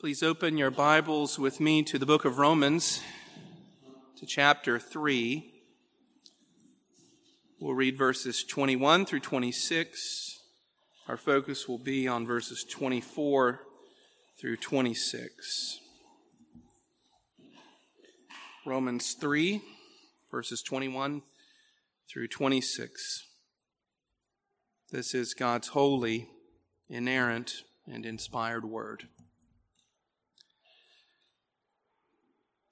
Please open your Bibles with me to the book of Romans, to chapter 3. We'll read verses 21 through 26. Our focus will be on verses 24 through 26. Romans 3, verses 21 through 26. This is God's holy, inerrant, and inspired word.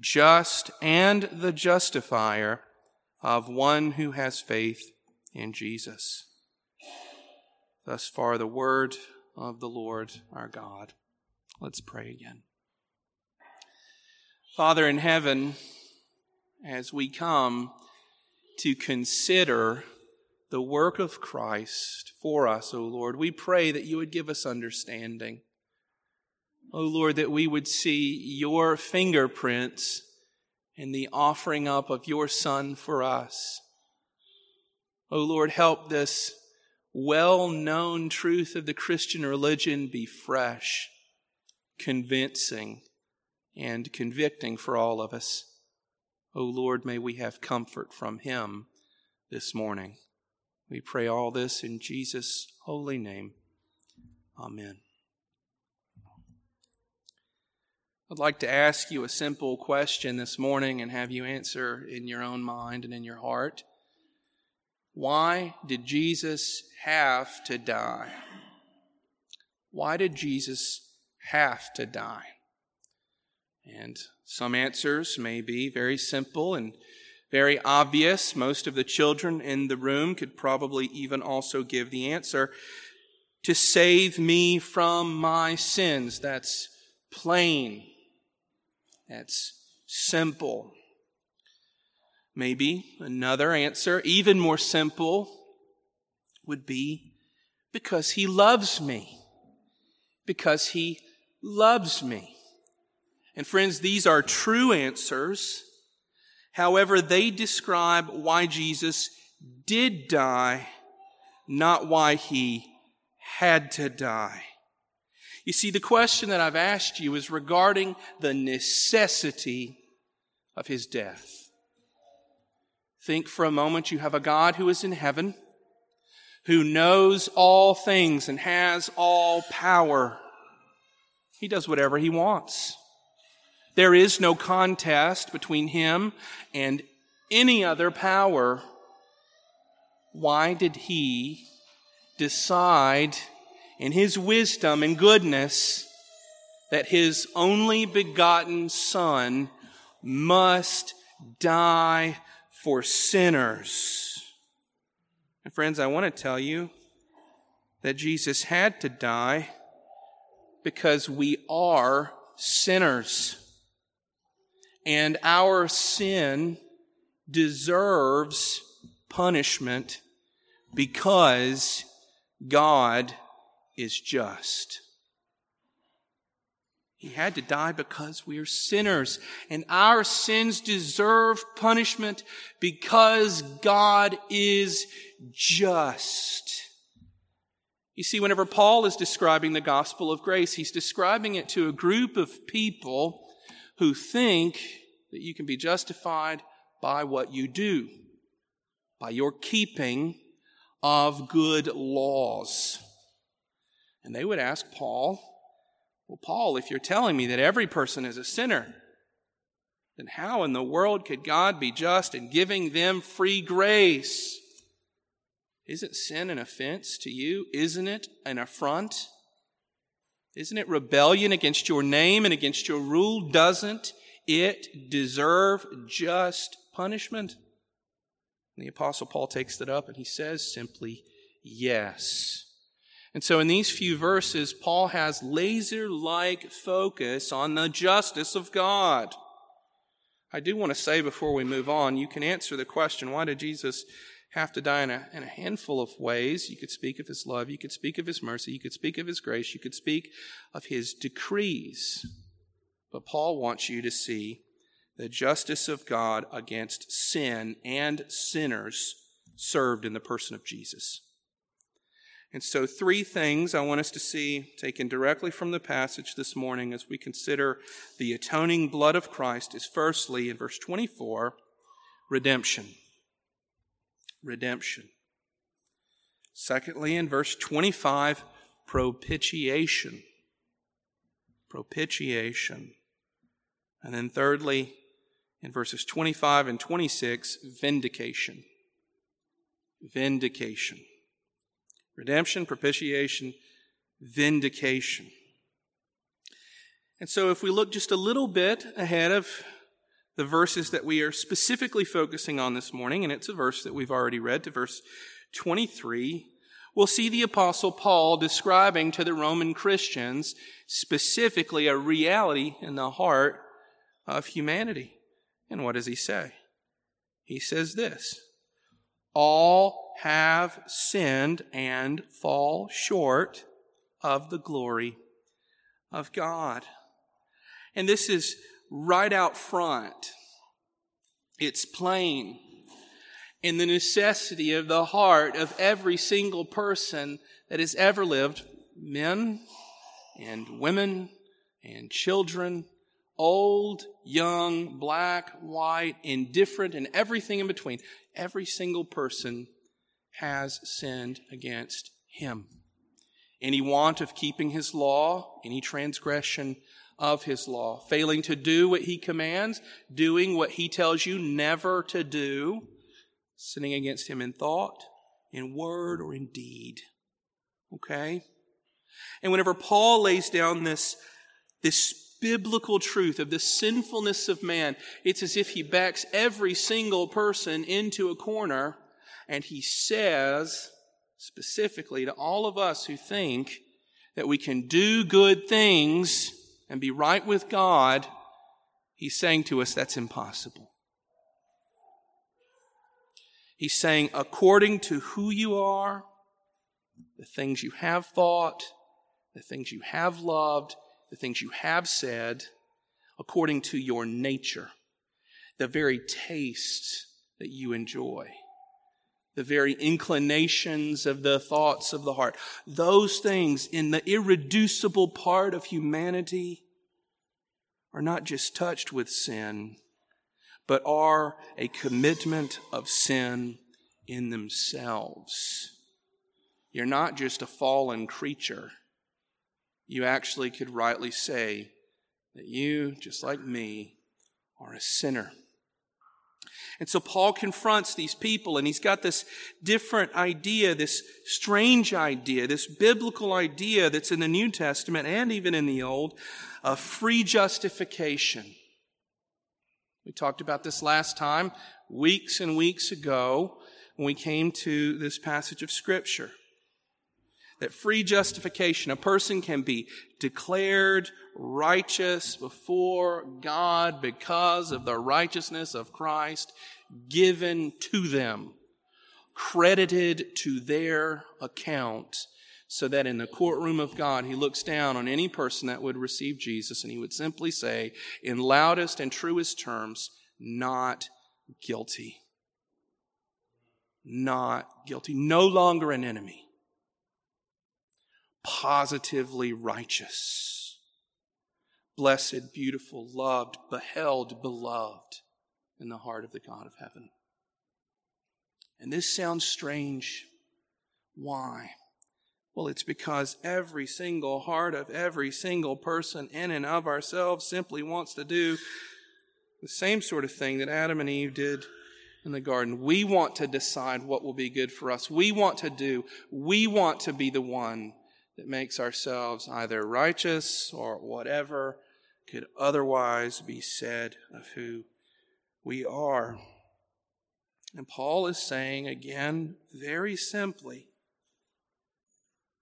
just and the justifier of one who has faith in Jesus. Thus far, the word of the Lord our God. Let's pray again. Father in heaven, as we come to consider the work of Christ for us, O Lord, we pray that you would give us understanding. O oh Lord, that we would see your fingerprints in the offering up of your Son for us. O oh Lord, help this well known truth of the Christian religion be fresh, convincing, and convicting for all of us. O oh Lord, may we have comfort from Him this morning. We pray all this in Jesus' holy name. Amen. I'd like to ask you a simple question this morning and have you answer in your own mind and in your heart. Why did Jesus have to die? Why did Jesus have to die? And some answers may be very simple and very obvious. Most of the children in the room could probably even also give the answer to save me from my sins. That's plain that's simple. Maybe another answer, even more simple, would be because he loves me. Because he loves me. And friends, these are true answers. However, they describe why Jesus did die, not why he had to die. You see, the question that I've asked you is regarding the necessity of his death. Think for a moment you have a God who is in heaven, who knows all things and has all power. He does whatever he wants. There is no contest between him and any other power. Why did he decide in his wisdom and goodness that his only begotten Son must die for sinners. And friends, I want to tell you that Jesus had to die because we are sinners. And our sin deserves punishment because God is just. He had to die because we are sinners and our sins deserve punishment because God is just. You see, whenever Paul is describing the gospel of grace, he's describing it to a group of people who think that you can be justified by what you do, by your keeping of good laws. And they would ask Paul, Well, Paul, if you're telling me that every person is a sinner, then how in the world could God be just in giving them free grace? Isn't sin an offense to you? Isn't it an affront? Isn't it rebellion against your name and against your rule? Doesn't it deserve just punishment? And the Apostle Paul takes that up and he says simply, yes. And so in these few verses, Paul has laser like focus on the justice of God. I do want to say before we move on, you can answer the question why did Jesus have to die in a, in a handful of ways? You could speak of his love, you could speak of his mercy, you could speak of his grace, you could speak of his decrees. But Paul wants you to see the justice of God against sin and sinners served in the person of Jesus. And so, three things I want us to see taken directly from the passage this morning as we consider the atoning blood of Christ is firstly, in verse 24, redemption. Redemption. Secondly, in verse 25, propitiation. Propitiation. And then thirdly, in verses 25 and 26, vindication. Vindication redemption, propitiation, vindication. And so, if we look just a little bit ahead of the verses that we are specifically focusing on this morning, and it's a verse that we've already read to verse 23, we'll see the Apostle Paul describing to the Roman Christians specifically a reality in the heart of humanity. And what does he say? He says this All have sinned and fall short of the glory of God. And this is right out front. It's plain in the necessity of the heart of every single person that has ever lived, men and women and children, old, young, black, white, indifferent, and everything in between. Every single person has sinned against him. Any want of keeping his law, any transgression of his law, failing to do what he commands, doing what he tells you never to do, sinning against him in thought, in word, or in deed. Okay? And whenever Paul lays down this, this biblical truth of the sinfulness of man, it's as if he backs every single person into a corner and he says specifically to all of us who think that we can do good things and be right with God, he's saying to us that's impossible. He's saying, according to who you are, the things you have thought, the things you have loved, the things you have said, according to your nature, the very taste that you enjoy the very inclinations of the thoughts of the heart. Those things in the irreducible part of humanity are not just touched with sin, but are a commitment of sin in themselves. You're not just a fallen creature. You actually could rightly say that you, just like me, are a sinner. And so Paul confronts these people and he's got this different idea, this strange idea, this biblical idea that's in the New Testament and even in the Old of free justification. We talked about this last time, weeks and weeks ago, when we came to this passage of Scripture. That free justification, a person can be declared righteous before God because of the righteousness of Christ given to them, credited to their account, so that in the courtroom of God, he looks down on any person that would receive Jesus and he would simply say, in loudest and truest terms, not guilty. Not guilty. No longer an enemy. Positively righteous blessed, beautiful, loved, beheld, beloved in the heart of the God of heaven. And this sounds strange. Why? Well, it's because every single heart of every single person in and of ourselves simply wants to do the same sort of thing that Adam and Eve did in the garden. We want to decide what will be good for us. We want to do. We want to be the one that makes ourselves either righteous or whatever could otherwise be said of who we are. And Paul is saying again, very simply,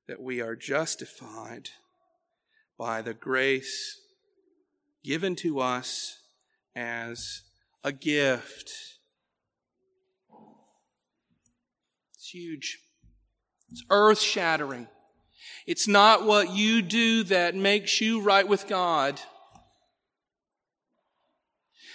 that we are justified by the grace given to us as a gift. It's huge. It's earth shattering. It's not what you do that makes you right with God.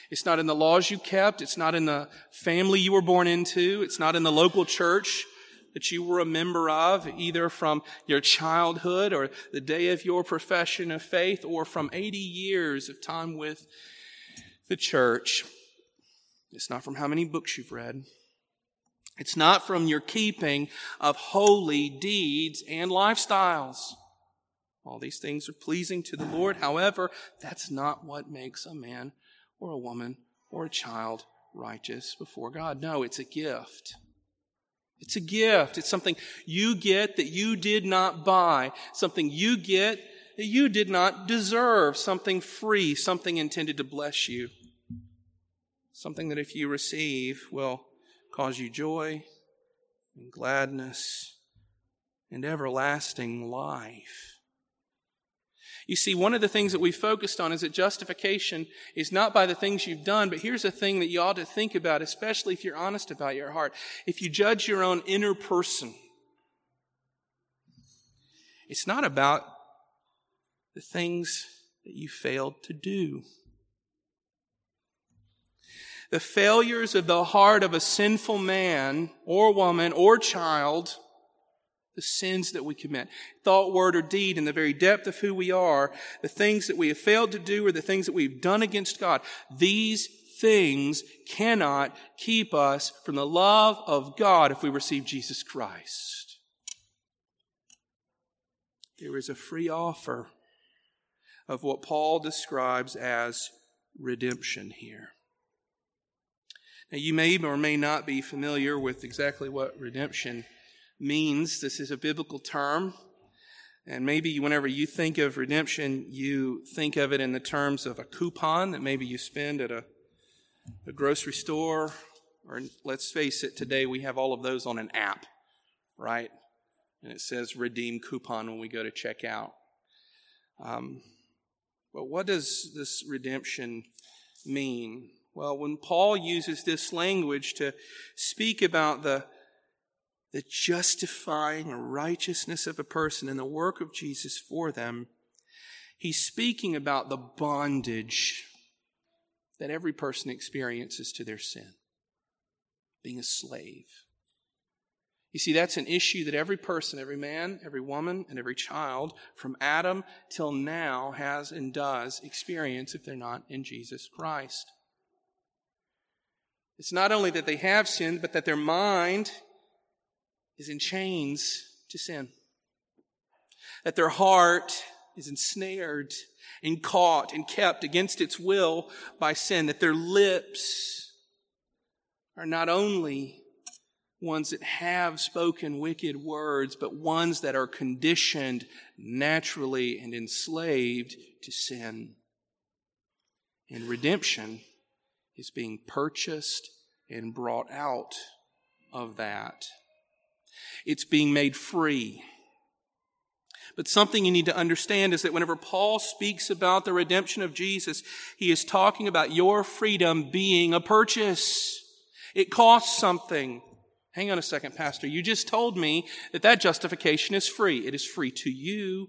It's not in the laws you kept. It's not in the family you were born into. It's not in the local church that you were a member of, either from your childhood or the day of your profession of faith or from 80 years of time with the church. It's not from how many books you've read. It's not from your keeping of holy deeds and lifestyles. All these things are pleasing to the Lord. However, that's not what makes a man or a woman or a child righteous before God. No, it's a gift. It's a gift. It's something you get that you did not buy, something you get that you did not deserve, something free, something intended to bless you, something that if you receive will cause you joy and gladness and everlasting life. You see, one of the things that we focused on is that justification is not by the things you've done, but here's a thing that you ought to think about, especially if you're honest about your heart. If you judge your own inner person, it's not about the things that you failed to do. The failures of the heart of a sinful man or woman or child the sins that we commit, thought, word, or deed, in the very depth of who we are, the things that we have failed to do or the things that we've done against God, these things cannot keep us from the love of God if we receive Jesus Christ. There is a free offer of what Paul describes as redemption here. Now, you may or may not be familiar with exactly what redemption means. This is a biblical term. And maybe whenever you think of redemption, you think of it in the terms of a coupon that maybe you spend at a, a grocery store. Or let's face it, today we have all of those on an app, right? And it says redeem coupon when we go to check out. Um, but what does this redemption mean? Well, when Paul uses this language to speak about the the justifying righteousness of a person and the work of Jesus for them, he's speaking about the bondage that every person experiences to their sin, being a slave. You see, that's an issue that every person, every man, every woman, and every child from Adam till now has and does experience if they're not in Jesus Christ. It's not only that they have sinned, but that their mind is in chains to sin. That their heart is ensnared and caught and kept against its will by sin. That their lips are not only ones that have spoken wicked words, but ones that are conditioned naturally and enslaved to sin. And redemption is being purchased and brought out of that. It's being made free. But something you need to understand is that whenever Paul speaks about the redemption of Jesus, he is talking about your freedom being a purchase. It costs something. Hang on a second, Pastor. You just told me that that justification is free. It is free to you,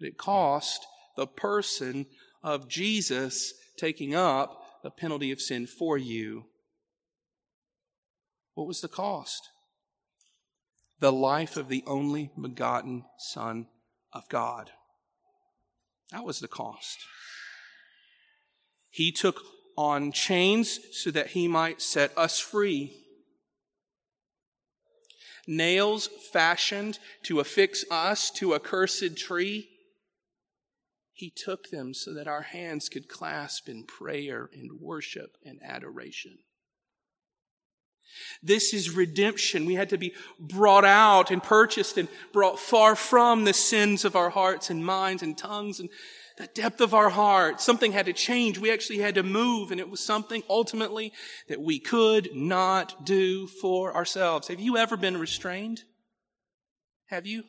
but it cost the person of Jesus taking up the penalty of sin for you. What was the cost? the life of the only begotten Son of God. That was the cost. He took on chains so that he might set us free. nails fashioned to affix us to a cursed tree. He took them so that our hands could clasp in prayer and worship and adoration. This is redemption. We had to be brought out and purchased and brought far from the sins of our hearts and minds and tongues and the depth of our heart. Something had to change. We actually had to move and it was something ultimately that we could not do for ourselves. Have you ever been restrained? Have you?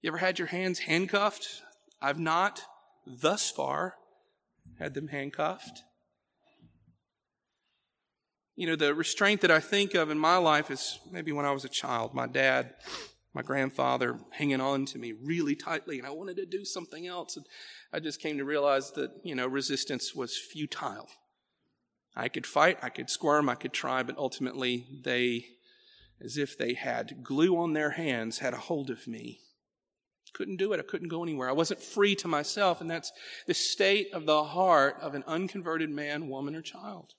You ever had your hands handcuffed? I've not thus far had them handcuffed. You know, the restraint that I think of in my life is maybe when I was a child. My dad, my grandfather hanging on to me really tightly, and I wanted to do something else. And I just came to realize that, you know, resistance was futile. I could fight, I could squirm, I could try, but ultimately they, as if they had glue on their hands, had a hold of me. Couldn't do it. I couldn't go anywhere. I wasn't free to myself, and that's the state of the heart of an unconverted man, woman, or child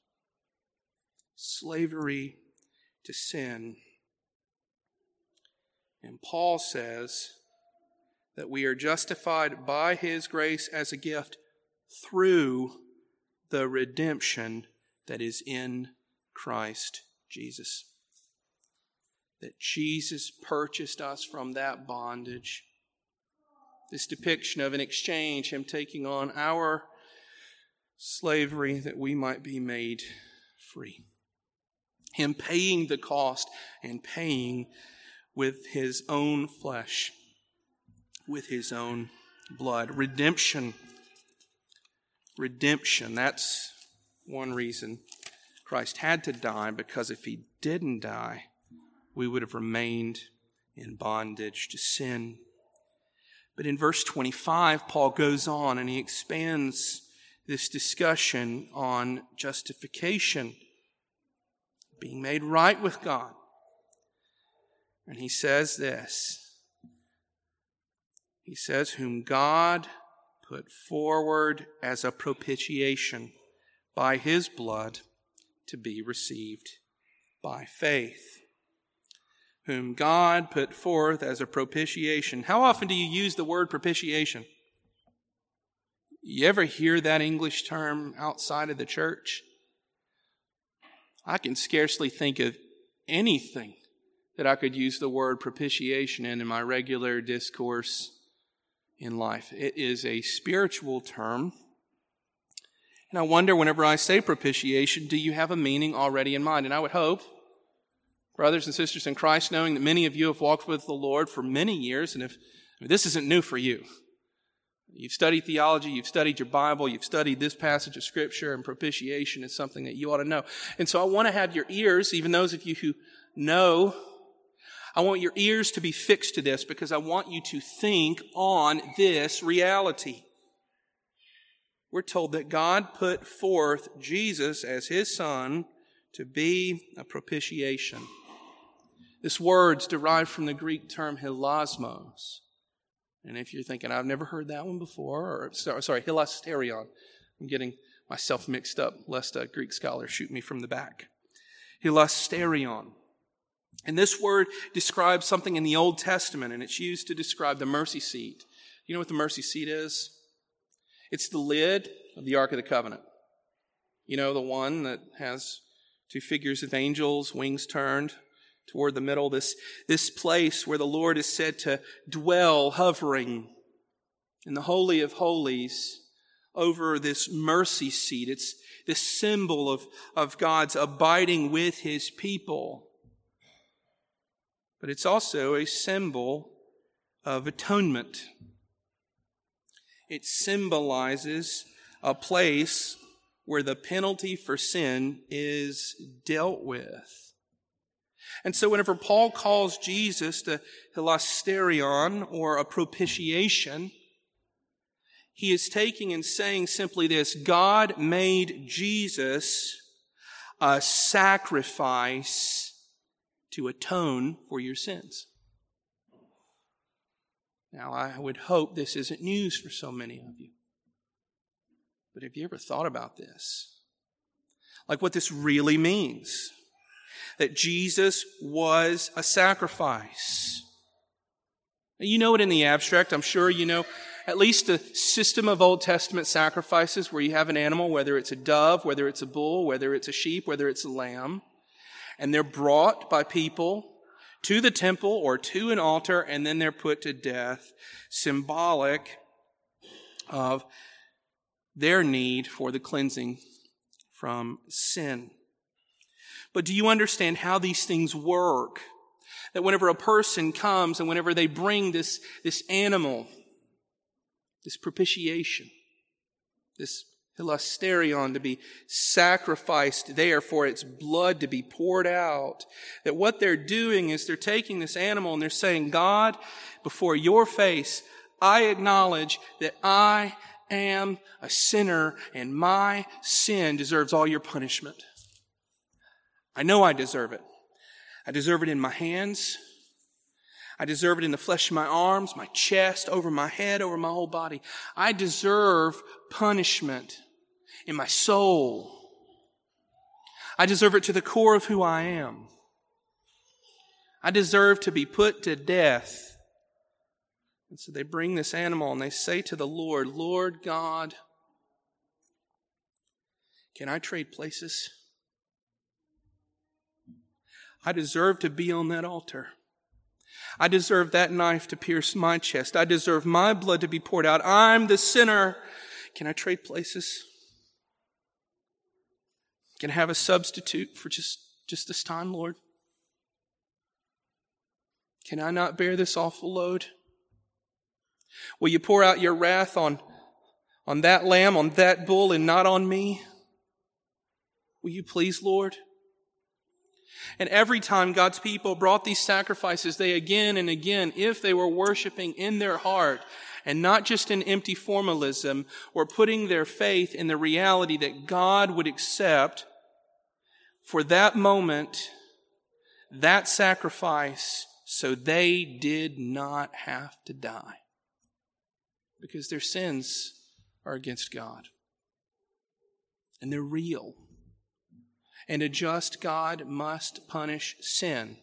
slavery to sin. And Paul says that we are justified by his grace as a gift through the redemption that is in Christ Jesus. That Jesus purchased us from that bondage. This depiction of an exchange, him taking on our slavery that we might be made free. Him paying the cost and paying with his own flesh, with his own blood. Redemption. Redemption. That's one reason Christ had to die, because if he didn't die, we would have remained in bondage to sin. But in verse 25, Paul goes on and he expands this discussion on justification being made right with God. And he says this He says, Whom God put forward as a propitiation by his blood to be received by faith. Whom God put forth as a propitiation. How often do you use the word propitiation? You ever hear that English term outside of the church? I can scarcely think of anything that I could use the word propitiation in in my regular discourse in life. It is a spiritual term. And I wonder, whenever I say propitiation, do you have a meaning already in mind? And I would hope, brothers and sisters in Christ, knowing that many of you have walked with the Lord for many years, and if I mean, this isn't new for you, You've studied theology, you've studied your Bible, you've studied this passage of Scripture, and propitiation is something that you ought to know. And so I want to have your ears, even those of you who know, I want your ears to be fixed to this because I want you to think on this reality. We're told that God put forth Jesus as his son to be a propitiation. This word's derived from the Greek term hilasmos and if you're thinking, I've never heard that one before, or sorry, hilasterion, I'm getting myself mixed up, lest a Greek scholar shoot me from the back. Hilasterion. And this word describes something in the Old Testament, and it's used to describe the mercy seat. You know what the mercy seat is? It's the lid of the Ark of the Covenant. You know, the one that has two figures of angels, wings turned, toward the middle, this, this place where the Lord is said to dwell, hovering in the Holy of Holies over this mercy seat. It's this symbol of, of God's abiding with his people. But it's also a symbol of atonement. It symbolizes a place where the penalty for sin is dealt with. And so whenever Paul calls Jesus the hilasterion or a propitiation, he is taking and saying simply this God made Jesus a sacrifice to atone for your sins. Now, I would hope this isn't news for so many of you. But have you ever thought about this? Like what this really means? That Jesus was a sacrifice. You know it in the abstract. I'm sure you know at least the system of Old Testament sacrifices where you have an animal, whether it's a dove, whether it's a bull, whether it's a sheep, whether it's a lamb, and they're brought by people to the temple or to an altar, and then they're put to death, symbolic of their need for the cleansing from sin. But do you understand how these things work? That whenever a person comes and whenever they bring this, this animal, this propitiation, this hilasterion to be sacrificed there for its blood to be poured out, that what they're doing is they're taking this animal and they're saying, God, before your face, I acknowledge that I am a sinner and my sin deserves all your punishment. I know I deserve it. I deserve it in my hands. I deserve it in the flesh of my arms, my chest, over my head, over my whole body. I deserve punishment in my soul. I deserve it to the core of who I am. I deserve to be put to death. And so they bring this animal and they say to the Lord, Lord God, can I trade places? I deserve to be on that altar. I deserve that knife to pierce my chest. I deserve my blood to be poured out. I'm the sinner. Can I trade places? Can I have a substitute for just, just this time, Lord? Can I not bear this awful load? Will you pour out your wrath on, on that lamb, on that bull, and not on me? Will you please, Lord? And every time God's people brought these sacrifices, they again and again, if they were worshiping in their heart and not just in empty formalism, were putting their faith in the reality that God would accept for that moment, that sacrifice, so they did not have to die. Because their sins are against God. And they're real and a just God must punish sin.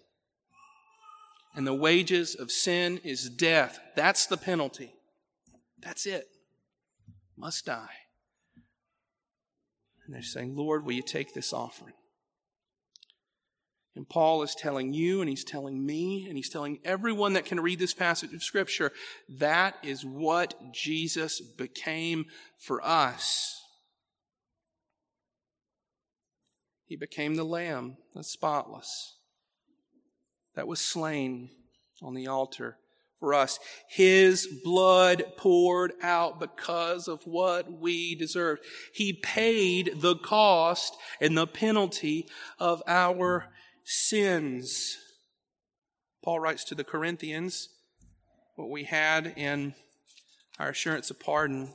And the wages of sin is death. That's the penalty. That's it. Must die. And they're saying, Lord, will you take this offering? And Paul is telling you, and he's telling me, and he's telling everyone that can read this passage of Scripture that is what Jesus became for us. He became the lamb that's spotless, that was slain on the altar for us. His blood poured out because of what we deserved. He paid the cost and the penalty of our sins. Paul writes to the Corinthians what we had in our assurance of pardon.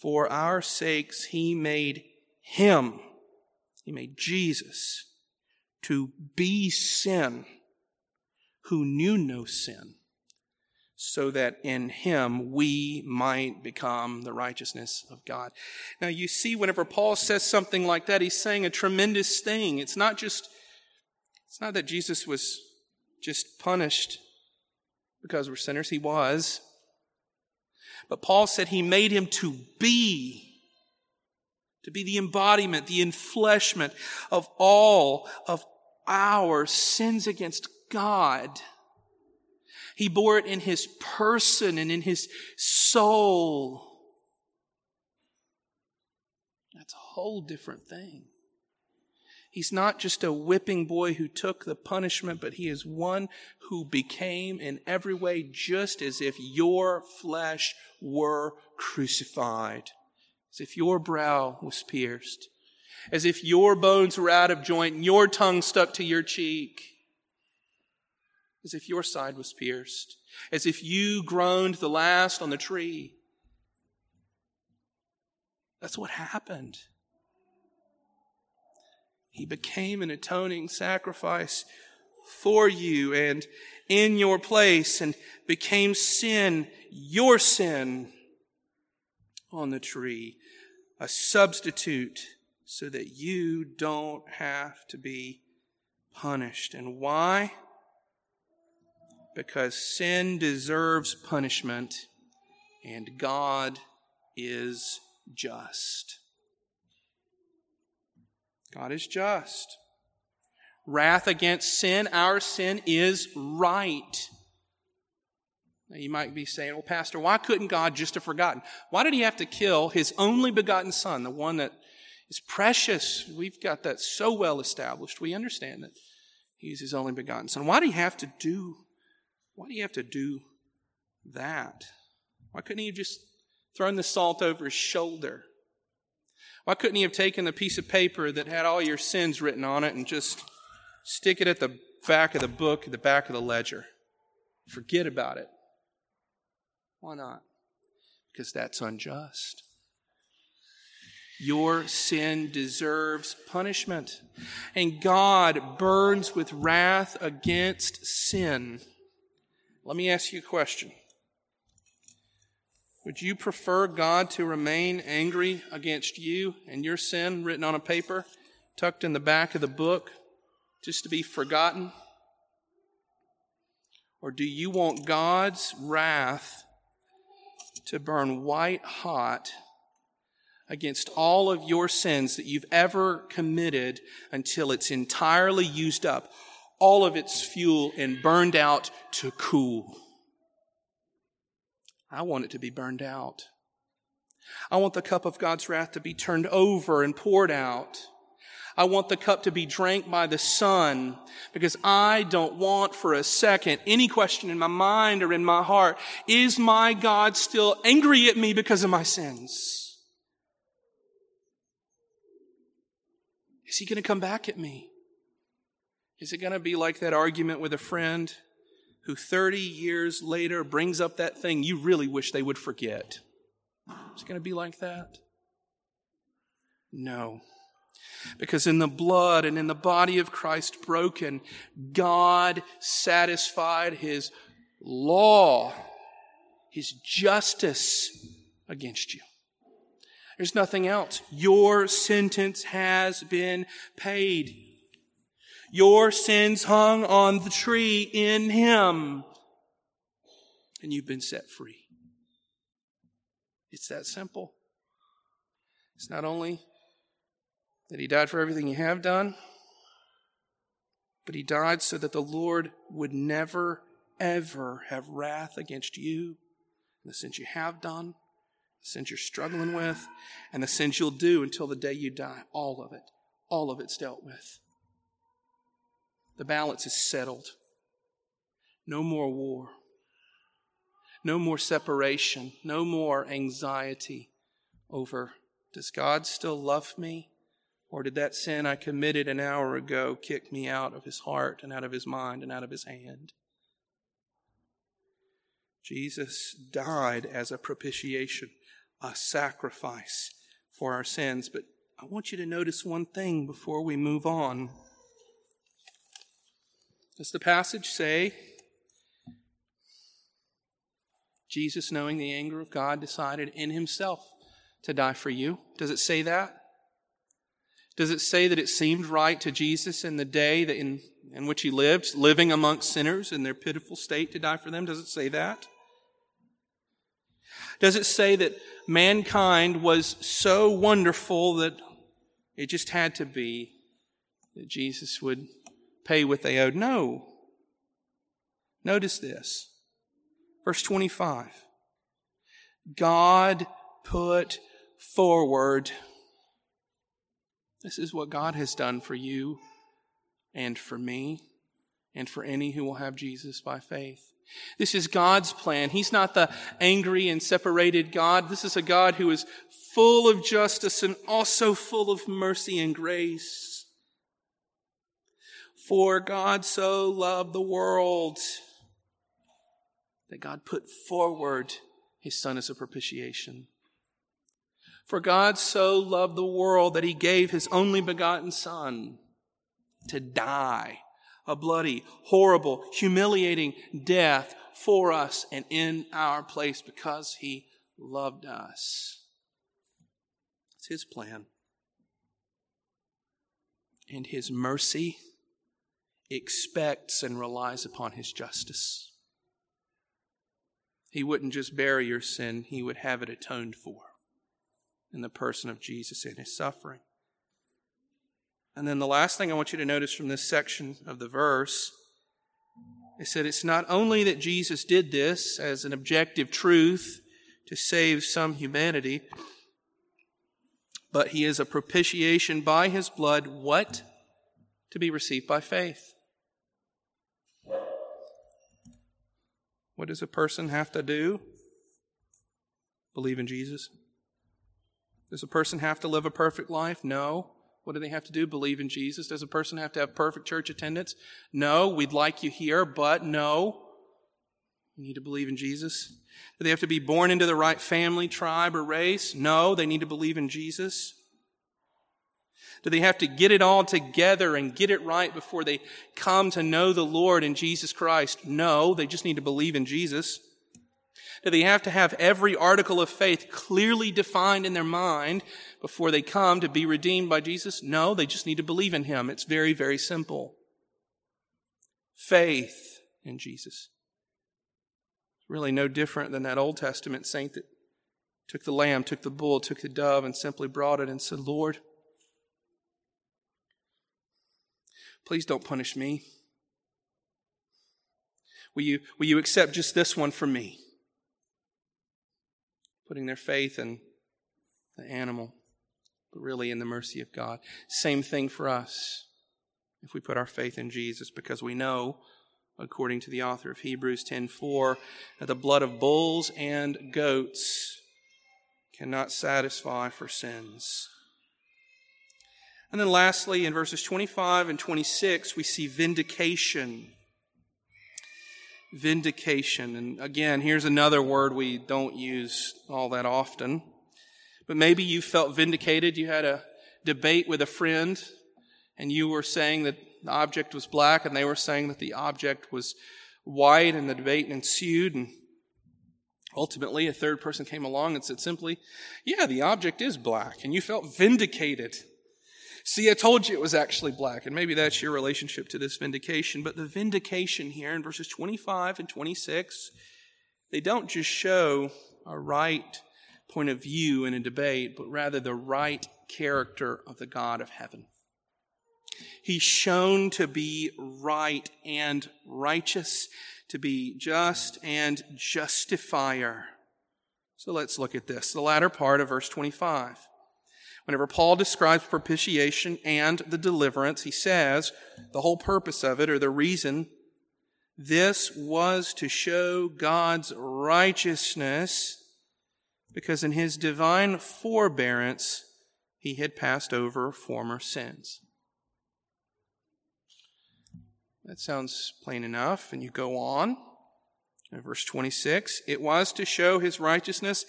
For our sakes, he made him he made Jesus to be sin who knew no sin, so that in him we might become the righteousness of God. Now you see, whenever Paul says something like that, he's saying a tremendous thing. It's not just, it's not that Jesus was just punished because we're sinners. He was. But Paul said he made him to be to be the embodiment, the enfleshment of all of our sins against God. He bore it in his person and in his soul. That's a whole different thing. He's not just a whipping boy who took the punishment, but he is one who became in every way just as if your flesh were crucified as if your brow was pierced, as if your bones were out of joint and your tongue stuck to your cheek, as if your side was pierced, as if you groaned the last on the tree. That's what happened. He became an atoning sacrifice for you and in your place and became sin, your sin, on the tree, a substitute so that you don't have to be punished. And why? Because sin deserves punishment and God is just. God is just. Wrath against sin, our sin, is right. Now you might be saying, well, Pastor, why couldn't God just have forgotten? Why did he have to kill his only begotten son, the one that is precious? We've got that so well established. We understand that he's his only begotten son. Why did he have to do, why do you have to do that? Why couldn't he have just thrown the salt over his shoulder? Why couldn't he have taken the piece of paper that had all your sins written on it and just stick it at the back of the book, at the back of the ledger? Forget about it. Why not? Because that's unjust. Your sin deserves punishment. And God burns with wrath against sin. Let me ask you a question. Would you prefer God to remain angry against you and your sin written on a paper, tucked in the back of the book, just to be forgotten? Or do you want God's wrath to burn white hot against all of your sins that you've ever committed until it's entirely used up, all of its fuel and burned out to cool? I want it to be burned out. I want the cup of God's wrath to be turned over and poured out. I want the cup to be drank by the Son because I don't want for a second any question in my mind or in my heart. Is my God still angry at me because of my sins? Is he going to come back at me? Is it going to be like that argument with a friend who 30 years later brings up that thing you really wish they would forget? Is it going to be like that? No. Because in the blood and in the body of Christ broken, God satisfied his law, his justice against you. There's nothing else. Your sentence has been paid. Your sins hung on the tree in him, and you've been set free. It's that simple. It's not only that he died for everything you have done, but he died so that the Lord would never, ever have wrath against you, the sins you have done, the sins you're struggling with, and the sins you'll do until the day you die. All of it. All of it's dealt with. The balance is settled. No more war. No more separation. No more anxiety over does God still love me? Or did that sin I committed an hour ago kick me out of his heart and out of his mind and out of his hand? Jesus died as a propitiation, a sacrifice for our sins. But I want you to notice one thing before we move on. Does the passage say, Jesus, knowing the anger of God, decided in himself to die for you? Does it say that? Does it say that it seemed right to Jesus in the day that in, in which he lived, living amongst sinners in their pitiful state to die for them? Does it say that? Does it say that mankind was so wonderful that it just had to be that Jesus would pay what they owed? No. Notice this. Verse 25. God put forward this is what God has done for you and for me and for any who will have Jesus by faith. This is God's plan. He's not the angry and separated God. This is a God who is full of justice and also full of mercy and grace. For God so loved the world that God put forward his son as a propitiation for God so loved the world that he gave his only begotten Son to die a bloody, horrible, humiliating death for us and in our place because he loved us. It's his plan. and his mercy expects and relies upon his justice. He wouldn't just bury your sin, he would have it atoned for in the person of Jesus and his suffering. And then the last thing I want you to notice from this section of the verse is that it's not only that Jesus did this as an objective truth to save some humanity, but he is a propitiation by his blood, what? To be received by faith. What does a person have to do? Believe in Jesus. Does a person have to live a perfect life? No. What do they have to do? Believe in Jesus. Does a person have to have perfect church attendance? No. We'd like you here, but no. You need to believe in Jesus. Do they have to be born into the right family, tribe, or race? No, they need to believe in Jesus. Do they have to get it all together and get it right before they come to know the Lord in Jesus Christ? No, they just need to believe in Jesus. Do they have to have every article of faith clearly defined in their mind before they come to be redeemed by Jesus? No, they just need to believe in Him. It's very, very simple. Faith in Jesus It's really no different than that Old Testament saint that took the lamb, took the bull, took the dove, and simply brought it and said, Lord, please don't punish me. Will you, will you accept just this one from me? Putting their faith in the animal, but really in the mercy of God. Same thing for us if we put our faith in Jesus because we know according to the author of Hebrews 10:4, that the blood of bulls and goats cannot satisfy for sins. And then lastly, in verses 25 and 26, we see vindication. Vindication. And again, here's another word we don't use all that often. But maybe you felt vindicated. You had a debate with a friend and you were saying that the object was black, and they were saying that the object was white, and the debate ensued. And ultimately, a third person came along and said simply, Yeah, the object is black, and you felt vindicated. See, I told you it was actually black, and maybe that's your relationship to this vindication. But the vindication here in verses 25 and 26, they don't just show a right point of view in a debate, but rather the right character of the God of heaven. He's shown to be right and righteous, to be just and justifier. So let's look at this. The latter part of verse 25. Whenever Paul describes propitiation and the deliverance, he says the whole purpose of it, or the reason, this was to show God's righteousness, because in his divine forbearance, he had passed over former sins. That sounds plain enough. And you go on. Verse 26, it was to show his righteousness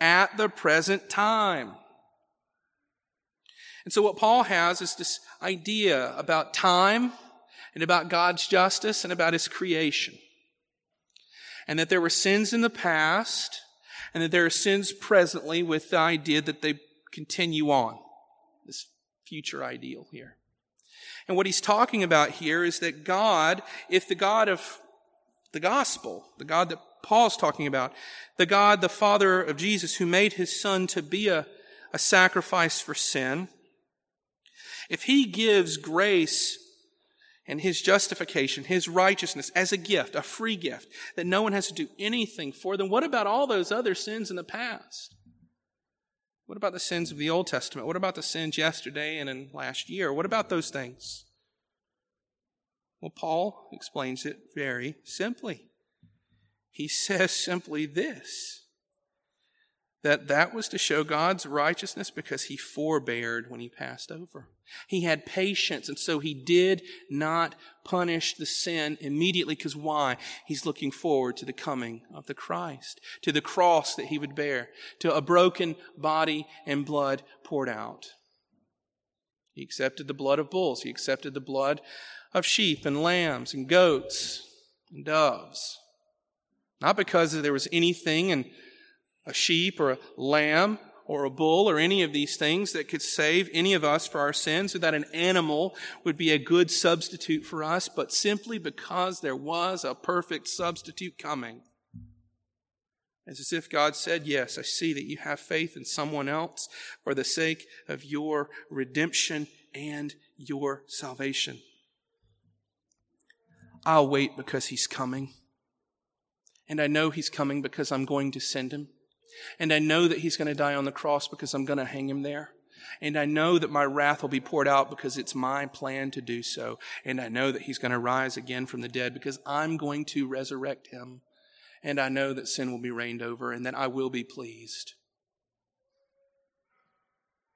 at the present time. And so what Paul has is this idea about time and about God's justice and about his creation. And that there were sins in the past and that there are sins presently with the idea that they continue on. This future ideal here. And what he's talking about here is that God, if the God of the gospel, the God that Paul's talking about, the God, the Father of Jesus, who made his Son to be a, a sacrifice for sin, if he gives grace and his justification, his righteousness as a gift, a free gift, that no one has to do anything for them, what about all those other sins in the past? What about the sins of the Old Testament? What about the sins yesterday and in last year? What about those things? Well, Paul explains it very simply. He says simply this that that was to show God's righteousness because he forbeared when he passed over. He had patience, and so he did not punish the sin immediately. Because why? He's looking forward to the coming of the Christ, to the cross that he would bear, to a broken body and blood poured out. He accepted the blood of bulls, he accepted the blood of sheep and lambs and goats and doves. Not because there was anything in a sheep or a lamb or a bull or any of these things that could save any of us for our sins or that an animal would be a good substitute for us, but simply because there was a perfect substitute coming. It's as if God said, Yes, I see that you have faith in someone else for the sake of your redemption and your salvation. I'll wait because he's coming. And I know he's coming because I'm going to send him. And I know that he's going to die on the cross because I'm going to hang him there. And I know that my wrath will be poured out because it's my plan to do so. And I know that he's going to rise again from the dead because I'm going to resurrect him. And I know that sin will be reigned over and that I will be pleased.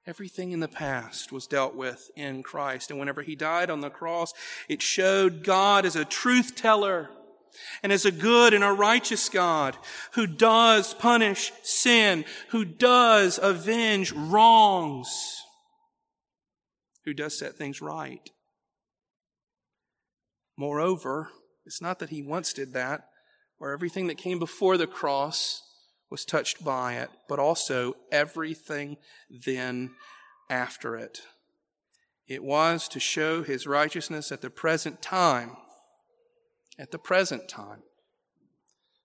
Everything in the past was dealt with in Christ. And whenever he died on the cross, it showed God as a truth teller and as a good and a righteous God who does punish sin, who does avenge wrongs, who does set things right. Moreover, it's not that he once did that, or everything that came before the cross was touched by it, but also everything then after it. It was to show his righteousness at the present time at the present time,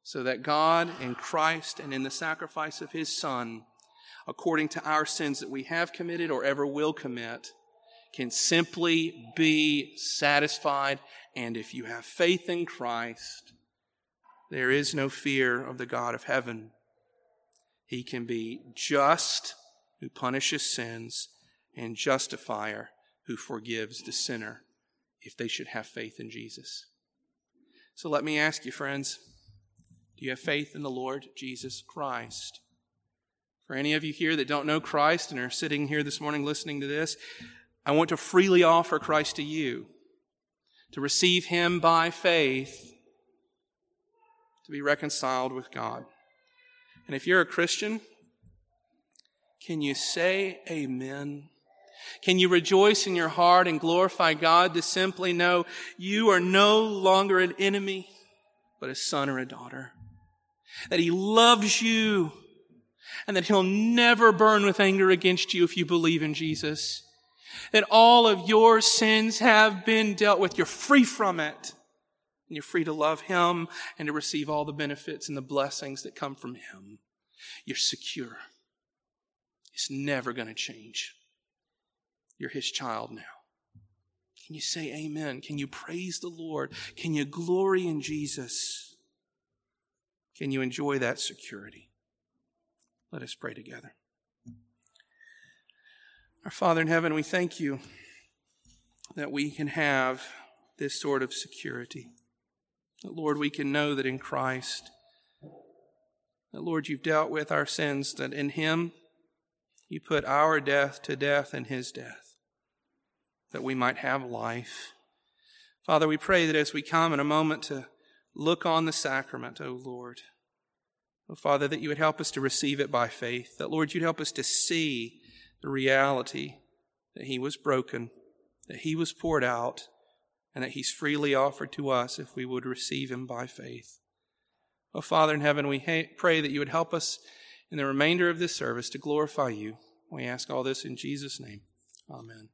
so that God in Christ and in the sacrifice of his Son, according to our sins that we have committed or ever will commit, can simply be satisfied. And if you have faith in Christ, there is no fear of the God of heaven. He can be just who punishes sins and justifier who forgives the sinner if they should have faith in Jesus. So let me ask you, friends do you have faith in the Lord Jesus Christ? For any of you here that don't know Christ and are sitting here this morning listening to this, I want to freely offer Christ to you, to receive Him by faith, to be reconciled with God. And if you're a Christian, can you say amen? Can you rejoice in your heart and glorify God to simply know you are no longer an enemy, but a son or a daughter? That He loves you and that He'll never burn with anger against you if you believe in Jesus. That all of your sins have been dealt with. You're free from it. And you're free to love Him and to receive all the benefits and the blessings that come from Him. You're secure. It's never going to change. You're his child now. Can you say amen? Can you praise the Lord? Can you glory in Jesus? Can you enjoy that security? Let us pray together. Our Father in heaven, we thank you that we can have this sort of security. That, Lord, we can know that in Christ, that, Lord, you've dealt with our sins, that in Him you put our death to death and His death that we might have life. Father, we pray that as we come in a moment to look on the sacrament, O Lord, oh Father, that you would help us to receive it by faith, that Lord, you'd help us to see the reality that He was broken, that He was poured out, and that He's freely offered to us if we would receive Him by faith. Oh Father in heaven, we ha- pray that you would help us in the remainder of this service to glorify you. We ask all this in Jesus' name. Amen.